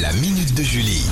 La Minute de Julie.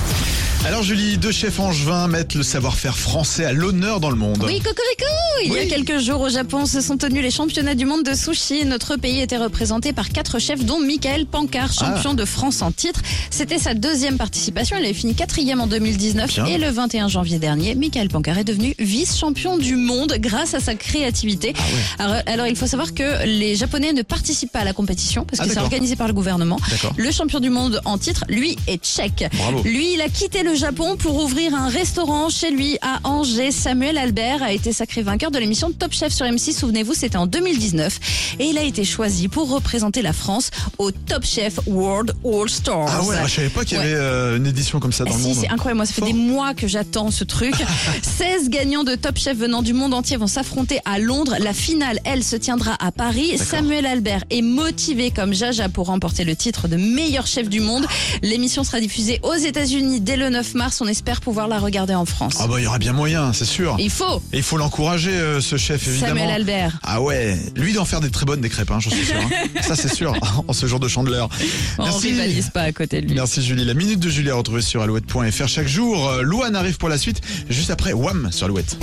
Alors Julie, deux chefs angevins mettent le savoir-faire français à l'honneur dans le monde. Oui, cocorico Il y a quelques jours au Japon se sont tenus les championnats du monde de sushi. Notre pays était représenté par quatre chefs, dont Michael Pancard, Ah. champion de France en titre. C'était sa deuxième participation. Il avait fini quatrième en 2019. Bien. Et le 21 janvier dernier, Michael Pancard est devenu vice-champion du monde grâce à sa créativité. Ah alors, alors, il faut savoir que les Japonais ne participent pas à la compétition parce Ah, que c'est organisé par le gouvernement. Le champion du monde en titre, lui, est tchèque. Bravo. Lui, il a quitté le Japon pour ouvrir un restaurant chez lui à Angers. Samuel Albert a été sacré vainqueur de l'émission Top Chef sur M6. Souvenez-vous, c'était en 2019. Et il a été choisi pour représenter la France au Top Chef World All Stars. Ah ouais, je savais pas qu'il y Ouais. avait euh, une édition comme ça dans Ah le si, monde. c'est incroyable. Moi, ça fait Fort. des mois que j'attends ce truc. 16 gagnants de Top Chef venant du monde entier vont s'affronter à Londres. La finale, elle, se tiendra à Paris. Samuel Albert est motivé comme Jaja pour remporter le titre de meilleur chef du monde. L'émission sera diffusée aux États-Unis dès le 9 mars. On espère pouvoir la regarder en France. Ah bah il y aura bien moyen, c'est sûr. Il faut Et il faut l'encourager euh, ce chef évidemment. Samuel Albert. Ah ouais, lui d'en faire des très bonnes des crêpes, hein, j'en suis sûr. hein. Ça c'est sûr, en ce jour de chandeleur. On rivalise pas à côté de lui. Merci Julie. La minute de Julie à retrouver sur alouette.fr chaque jour. Euh, Louane arrive pour la suite, juste après Wham sur Alouette.